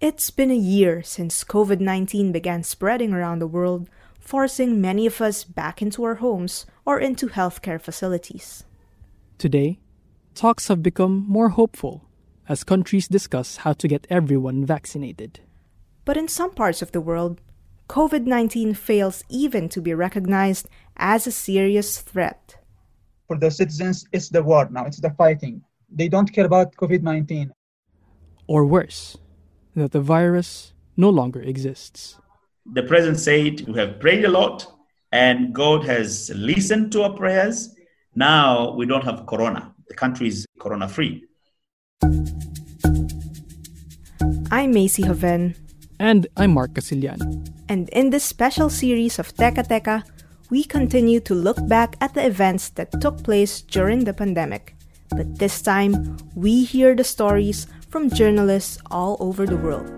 It's been a year since COVID 19 began spreading around the world, forcing many of us back into our homes or into healthcare facilities. Today, talks have become more hopeful as countries discuss how to get everyone vaccinated. But in some parts of the world, COVID 19 fails even to be recognized as a serious threat. For the citizens, it's the war now, it's the fighting. They don't care about COVID 19. Or worse, that the virus no longer exists. The president said, We have prayed a lot and God has listened to our prayers. Now we don't have corona. The country is corona free. I'm Macy Hoven. And I'm Mark Casilian. And in this special series of Teka Teka, we continue to look back at the events that took place during the pandemic. But this time, we hear the stories from journalists all over the world.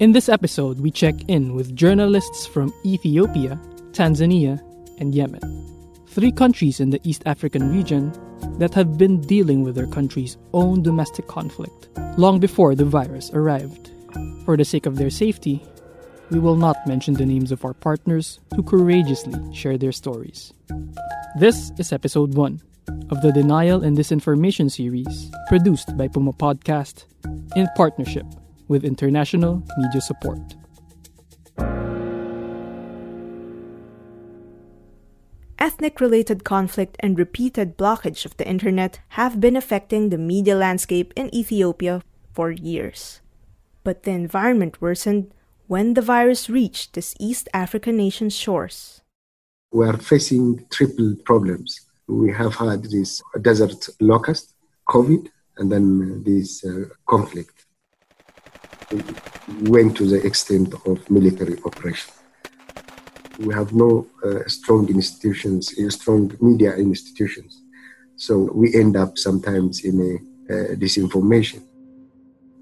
In this episode, we check in with journalists from Ethiopia, Tanzania, and Yemen. Three countries in the East African region that have been dealing with their country's own domestic conflict long before the virus arrived. For the sake of their safety, we will not mention the names of our partners who courageously share their stories. This is episode 1 of the Denial and Disinformation series produced by Puma Podcast in partnership with international media support. Ethnic related conflict and repeated blockage of the internet have been affecting the media landscape in Ethiopia for years. But the environment worsened when the virus reached this East African nation's shores. We are facing triple problems. We have had this desert locust, COVID, and then this uh, conflict. We went to the extent of military operation. We have no uh, strong institutions, uh, strong media institutions. So we end up sometimes in a uh, disinformation.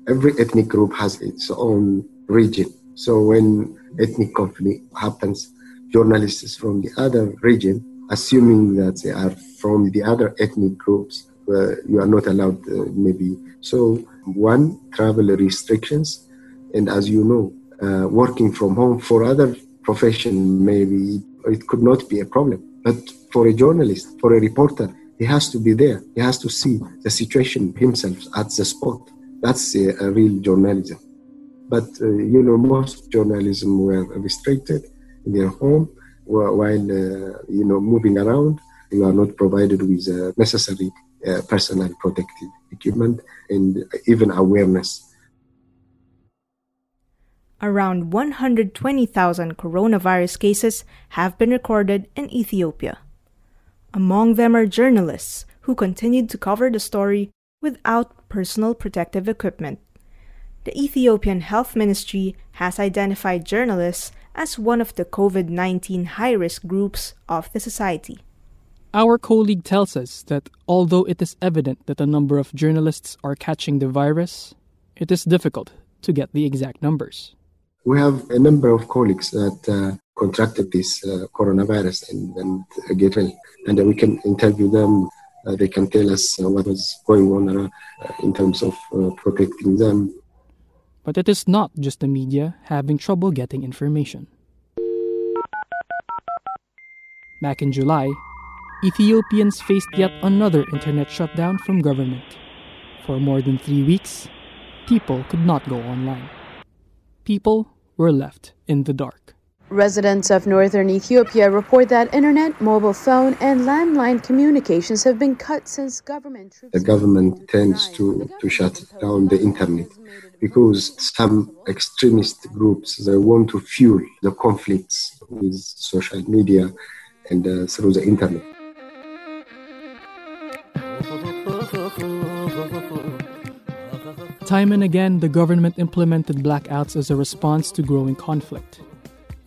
Every ethnic group has its own region. So when ethnic conflict happens, journalists from the other region, assuming that they are from the other ethnic groups, uh, you are not allowed uh, maybe. So one, travel restrictions, and as you know, uh, working from home for other profession maybe it could not be a problem. But for a journalist, for a reporter, he has to be there. He has to see the situation himself at the spot. That's a, a real journalism. But uh, you know, most journalism were restricted in their home while uh, you know moving around. You are not provided with uh, necessary uh, personal protective equipment and even awareness. Around 120,000 coronavirus cases have been recorded in Ethiopia. Among them are journalists who continued to cover the story without personal protective equipment. The Ethiopian Health Ministry has identified journalists as one of the COVID 19 high risk groups of the society. Our colleague tells us that although it is evident that a number of journalists are catching the virus, it is difficult to get the exact numbers. We have a number of colleagues that uh, contracted this uh, coronavirus and, and uh, get well, and we can interview them. Uh, they can tell us uh, what was going on uh, in terms of protecting them. But it is not just the media having trouble getting information. Back in July, Ethiopians faced yet another internet shutdown from government. For more than three weeks, people could not go online. People were left in the dark. Residents of northern Ethiopia report that internet, mobile phone, and landline communications have been cut since government troops. The government tends to, to shut down the internet because some extremist groups they want to fuel the conflicts with social media and uh, through the internet. Time and again, the government implemented blackouts as a response to growing conflict,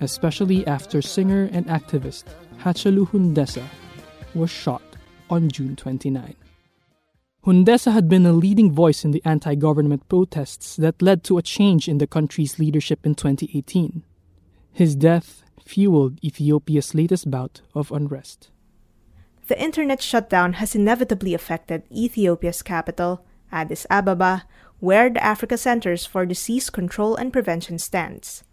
especially after singer and activist Hachalu Hundessa was shot on June 29. Hundessa had been a leading voice in the anti government protests that led to a change in the country's leadership in 2018. His death fueled Ethiopia's latest bout of unrest. The internet shutdown has inevitably affected Ethiopia's capital, Addis Ababa, where the Africa Centers for Disease Control and Prevention stands.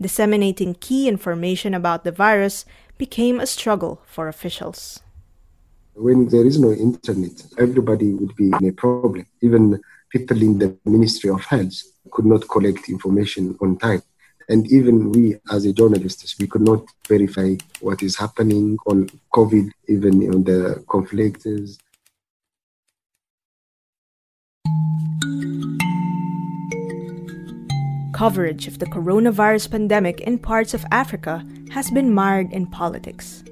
Disseminating key information about the virus became a struggle for officials. When there is no internet, everybody would be in a problem. Even people in the Ministry of Health could not collect information on time. And even we, as a journalists, we could not verify what is happening on COVID, even on the conflicts. Coverage of the coronavirus pandemic in parts of Africa has been mired in politics.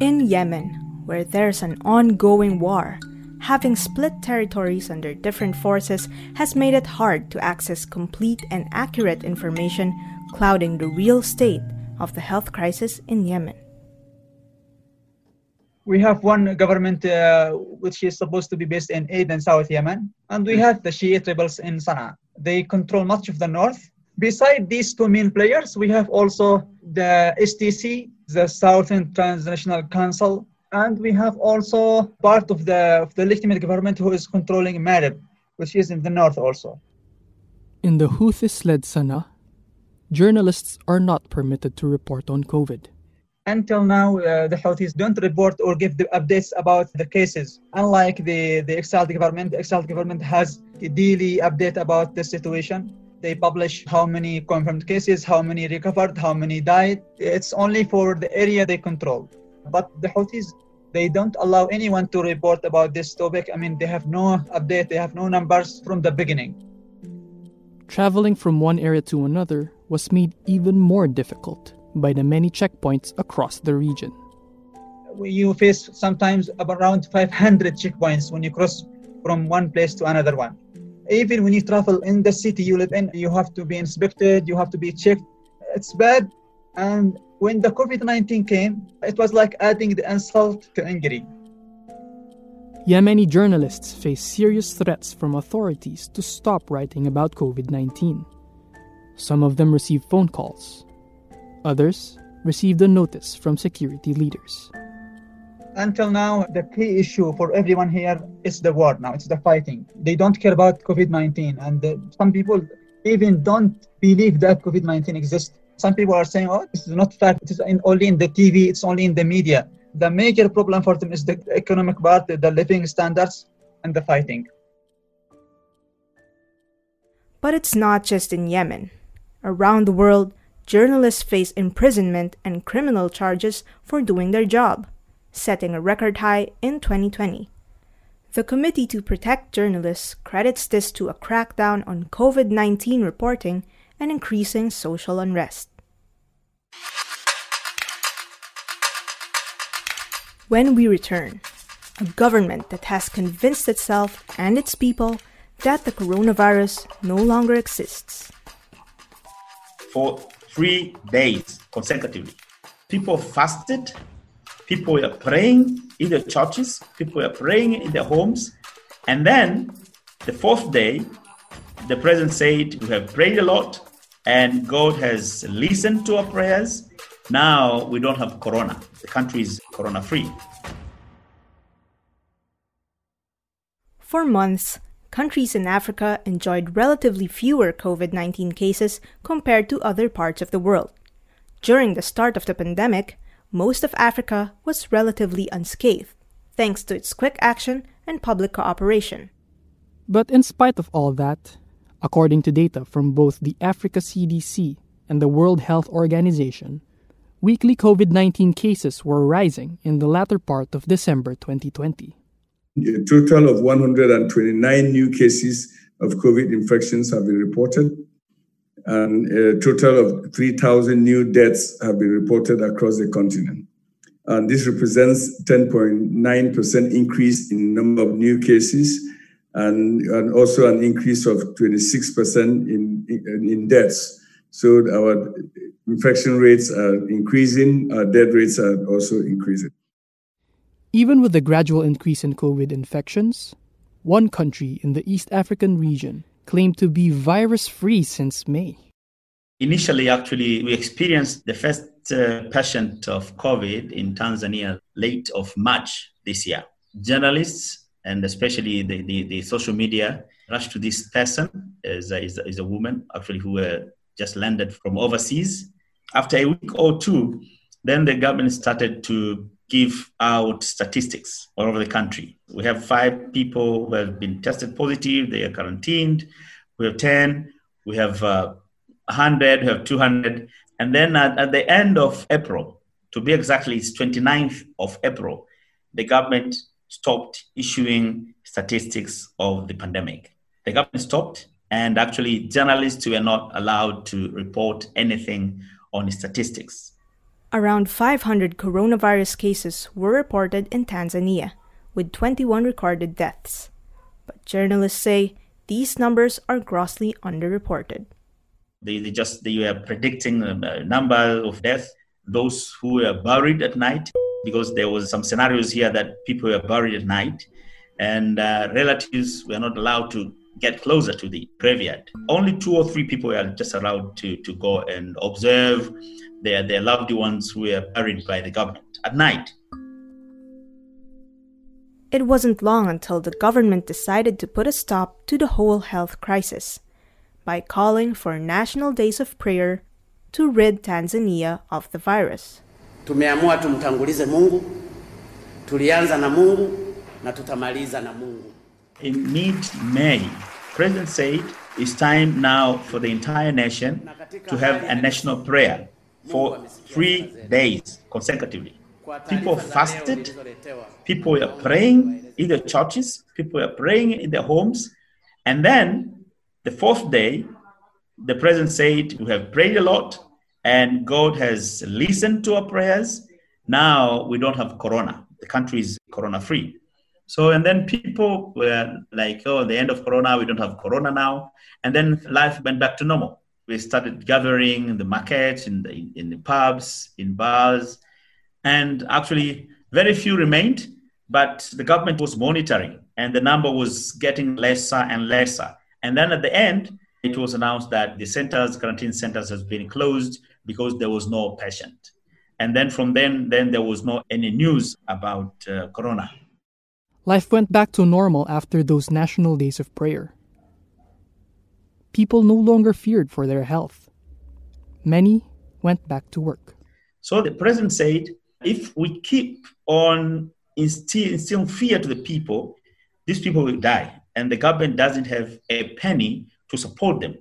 In Yemen, where there's an ongoing war, having split territories under different forces has made it hard to access complete and accurate information, clouding the real state of the health crisis in Yemen. We have one government uh, which is supposed to be based in Aden, South Yemen, and we have the Shiite rebels in Sana'a. They control much of the north. Beside these two main players, we have also the STC, the Southern Transitional Council, and we have also part of the, of the legitimate government who is controlling Marib, which is in the north also. In the Houthis led Sana'a, journalists are not permitted to report on COVID. Until now, uh, the Houthis don't report or give the updates about the cases. Unlike the, the exiled government, the exiled government has a daily update about the situation. They publish how many confirmed cases, how many recovered, how many died. It's only for the area they control. But the Houthis, they don't allow anyone to report about this topic. I mean, they have no update, they have no numbers from the beginning. Traveling from one area to another was made even more difficult by the many checkpoints across the region. You face sometimes around 500 checkpoints when you cross from one place to another one. Even when you travel in the city you live in, you have to be inspected, you have to be checked. It's bad. And when the COVID 19 came, it was like adding the insult to injury. Yemeni journalists face serious threats from authorities to stop writing about COVID 19. Some of them receive phone calls, Others received a notice from security leaders. Until now, the key issue for everyone here is the war now, it's the fighting. They don't care about COVID 19, and uh, some people even don't believe that COVID 19 exists. Some people are saying, oh, this is not fact, it is in, only in the TV, it's only in the media. The major problem for them is the economic part, the living standards, and the fighting. But it's not just in Yemen. Around the world, journalists face imprisonment and criminal charges for doing their job, setting a record high in 2020. The Committee to Protect Journalists credits this to a crackdown on COVID 19 reporting and increasing social unrest. When we return, a government that has convinced itself and its people that the coronavirus no longer exists. For three days consecutively. People fasted, people were praying in the churches, people were praying in their homes. And then the fourth day, the president said, We have prayed a lot and God has listened to our prayers. Now we don't have corona. The country is corona free. For months, countries in Africa enjoyed relatively fewer COVID 19 cases compared to other parts of the world. During the start of the pandemic, most of Africa was relatively unscathed, thanks to its quick action and public cooperation. But in spite of all that, according to data from both the Africa CDC and the World Health Organization, weekly COVID 19 cases were rising in the latter part of December 2020. A total of 129 new cases of COVID infections have been reported, and a total of 3,000 new deaths have been reported across the continent. And this represents 10.9% increase in number of new cases and, and also an increase of 26% in, in, in deaths. So our infection rates are increasing, our death rates are also increasing. Even with the gradual increase in COVID infections, one country in the East African region claimed to be virus free since May. Initially, actually, we experienced the first uh, patient of COVID in Tanzania late of March this year. Journalists and especially the, the, the social media rushed to this person, is a, is a, is a woman actually who uh, just landed from overseas. After a week or two, then the government started to give out statistics all over the country. We have five people who have been tested positive, they are quarantined. We have 10, we have uh, 100, we have 200. And then at, at the end of April, to be exactly, it's 29th of April, the government stopped issuing statistics of the pandemic. The government stopped, and actually, journalists were not allowed to report anything on the statistics. Around 500 coronavirus cases were reported in Tanzania, with 21 recorded deaths. But journalists say these numbers are grossly underreported. They, they just they were predicting the number of deaths, those who were buried at night, because there was some scenarios here that people were buried at night, and uh, relatives were not allowed to get closer to the graveyard. Only two or three people were just allowed to, to go and observe their, their loved ones who were buried by the government at night. It wasn't long until the government decided to put a stop to the whole health crisis by calling for national days of prayer to rid Tanzania of the virus. Tumeamua tumtangulize Mungu. Tulianza na Mungu na tutamaliza na Mungu. In mid-May, President said it's time now for the entire nation to have a national prayer for three days consecutively. People fasted, people were praying in the churches, people were praying in their homes. And then the fourth day, the president said, We have prayed a lot and God has listened to our prayers. Now we don't have corona. The country is corona free. So, and then people were like, Oh, the end of corona, we don't have corona now. And then life went back to normal we started gathering in the markets, in the, in the pubs, in bars, and actually very few remained, but the government was monitoring and the number was getting lesser and lesser. And then at the end, it was announced that the centers, quarantine centers, has been closed because there was no patient. And then from then, then there was no any news about uh, corona. Life went back to normal after those national days of prayer people no longer feared for their health. Many went back to work. So the president said if we keep on instilling fear to the people, these people will die, and the government doesn't have a penny to support them.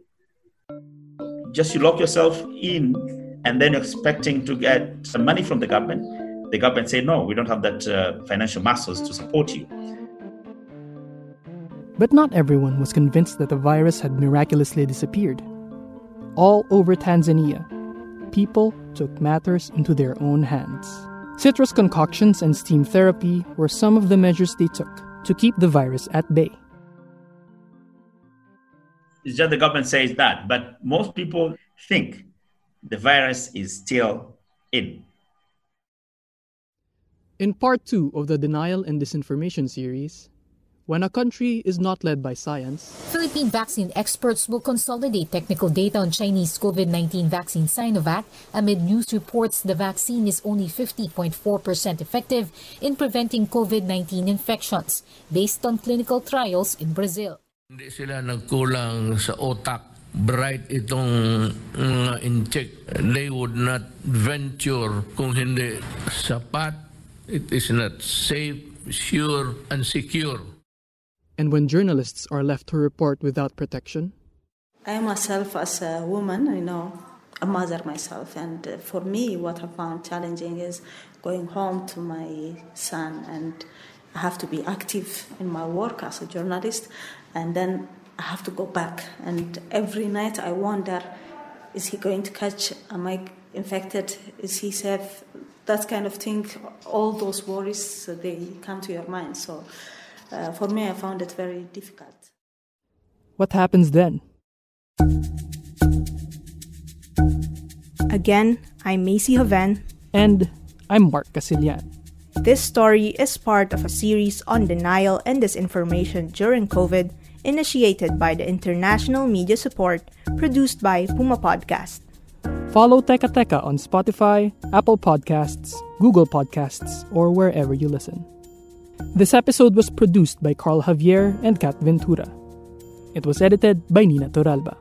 Just you lock yourself in and then expecting to get some money from the government. The government say, no, we don't have that uh, financial muscles to support you. But not everyone was convinced that the virus had miraculously disappeared. All over Tanzania, people took matters into their own hands. Citrus concoctions and steam therapy were some of the measures they took to keep the virus at bay. It's just the government says that, but most people think the virus is still in. In part two of the Denial and Disinformation series, when a country is not led by science, Philippine vaccine experts will consolidate technical data on Chinese COVID 19 vaccine Sinovac amid news reports the vaccine is only 50.4% effective in preventing COVID 19 infections, based on clinical trials in Brazil. Hindi sila nagkulang sa otak bright itong mga uh, incheck. They would not venture kung hindi sapat. It is not safe, sure, and secure. And when journalists are left to report without protection? I myself, as a woman, I know, a mother myself, and uh, for me, what I found challenging is going home to my son, and I have to be active in my work as a journalist, and then I have to go back. And every night I wonder, is he going to catch? Am I infected? Is he safe? That kind of thing. All those worries they come to your mind. So uh, for me, I found it very difficult. What happens then? Again, I'm Macy Hoven. And I'm Mark Casilian. This story is part of a series on denial and disinformation during COVID, initiated by the International Media Support, produced by Puma Podcast. Follow Teka Teka on Spotify, Apple Podcasts, Google Podcasts, or wherever you listen. This episode was produced by Carl Javier and Kat Ventura. It was edited by Nina Toralba.